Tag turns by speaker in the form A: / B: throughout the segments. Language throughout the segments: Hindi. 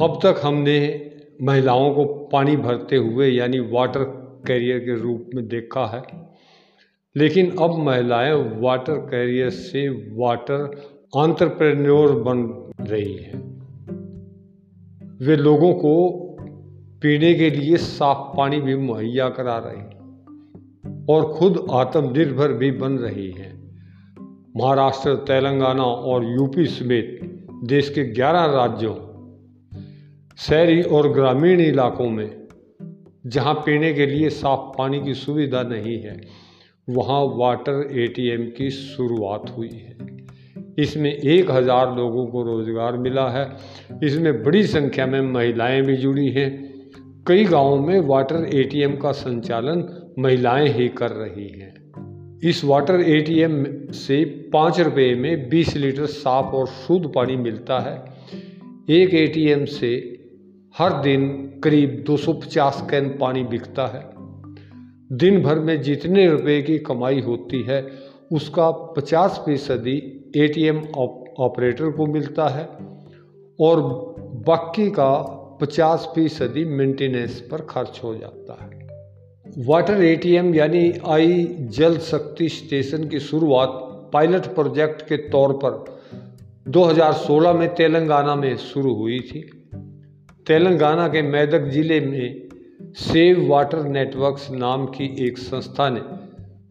A: अब तक हमने महिलाओं को पानी भरते हुए, यानी वाटर कैरियर के रूप में देखा है। लेकिन अब महिलाएँ वाटर कैरियर से वाटर आंट्रप्रेन्योर बन रही हैं। वे लोगों को पीने के लिए साफ़ पानी भी मुहैया करा रही हैं और खुद आत्मनिर्भर भी बन रही हैं। महाराष्ट्र, तेलंगाना और यूपी समेत देश के 11 राज्यों शहरी और ग्रामीण इलाकों में, जहाँ पीने के लिए साफ़ पानी की सुविधा नहीं है, वहाँ वाटर एटीएम की शुरुआत हुई है। इसमें एक हज़ार लोगों को रोज़गार मिला है। इसमें बड़ी संख्या में महिलाएँ भी जुड़ी हैं। कई गाँवों में वाटर एटीएम का संचालन महिलाएँ ही कर रही हैं। इस वाटर एटीएम से पाँच रुपये में बीस लीटर साफ़ और शुद्ध पानी मिलता है। एक एटीएम से हर दिन करीब 250 कैन पानी बिकता है। दिन भर में जितने रुपए की कमाई होती है, उसका 50 फ़ीसदी ए ऑपरेटर को मिलता है और बाकी का 50 फ़ीसदी मेंटेनेंस पर खर्च हो जाता है। वाटर एटीएम यानी आई जल शक्ति स्टेशन की शुरुआत पायलट प्रोजेक्ट के तौर पर 2016 में तेलंगाना में शुरू हुई थी। तेलंगाना के मैदक ज़िले में सेव वाटर नेटवर्क्स नाम की एक संस्था ने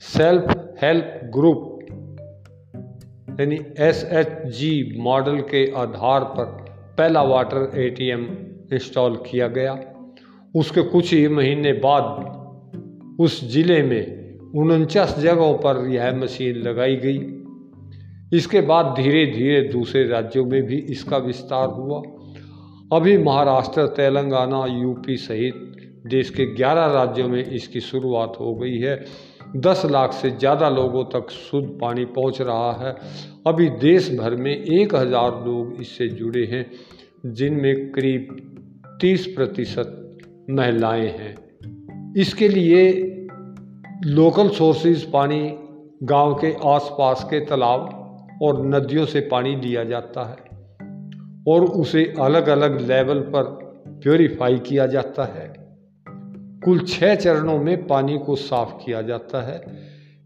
A: सेल्फ हेल्प ग्रुप, यानी एस एच जी मॉडल के आधार पर पहला वाटर एटीएम इंस्टॉल किया गया। उसके कुछ ही महीने बाद उस ज़िले में उनचास जगहों पर यह मशीन लगाई गई। इसके बाद धीरे धीरे दूसरे राज्यों में भी इसका विस्तार हुआ। अभी महाराष्ट्र, तेलंगाना, यूपी सहित देश के 11 राज्यों में इसकी शुरुआत हो गई है। 10 लाख से ज़्यादा लोगों तक शुद्ध पानी पहुँच रहा है। अभी देश भर में एक हज़ार लोग इससे जुड़े हैं, जिनमें करीब 30 प्रतिशत महिलाएँ हैं। इसके लिए लोकल सोर्सेज पानी, गाँव के आसपास के तालाब और नदियों से पानी लिया जाता है। और उसे अलग अलग लेवल पर प्योरीफाई किया जाता है। कुल छः चरणों में पानी को साफ़ किया जाता है।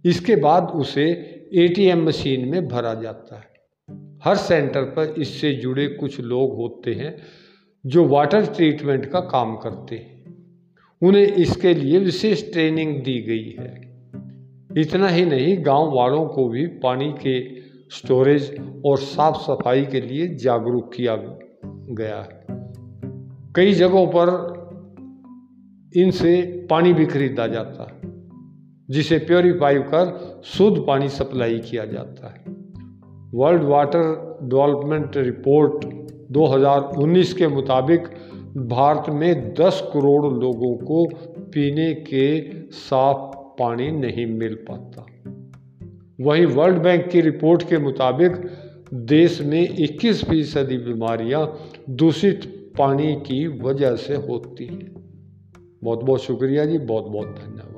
A: इसके बाद उसे एटीएम मशीन में भरा जाता है। हर सेंटर पर इससे जुड़े कुछ लोग होते हैं जो वाटर ट्रीटमेंट का काम करते हैं। उन्हें इसके लिए विशेष ट्रेनिंग दी गई है। इतना ही नहीं, गाँव वालों को भी पानी के स्टोरेज और साफ़ सफ़ाई के लिए जागरूक किया गया है। कई जगहों पर इनसे पानी भी खरीदा जाता है, जिसे प्योरीफाई कर शुद्ध पानी सप्लाई किया जाता है। वर्ल्ड वाटर डेवलपमेंट रिपोर्ट 2019 के मुताबिक भारत में 10 करोड़ लोगों को पीने के साफ़ पानी नहीं मिल पाता। वहीं वर्ल्ड बैंक की रिपोर्ट के मुताबिक देश में 21 फ़ीसदी बीमारियाँ दूषित पानी की वजह से होती हैं। बहुत बहुत शुक्रिया जी बहुत बहुत धन्यवाद।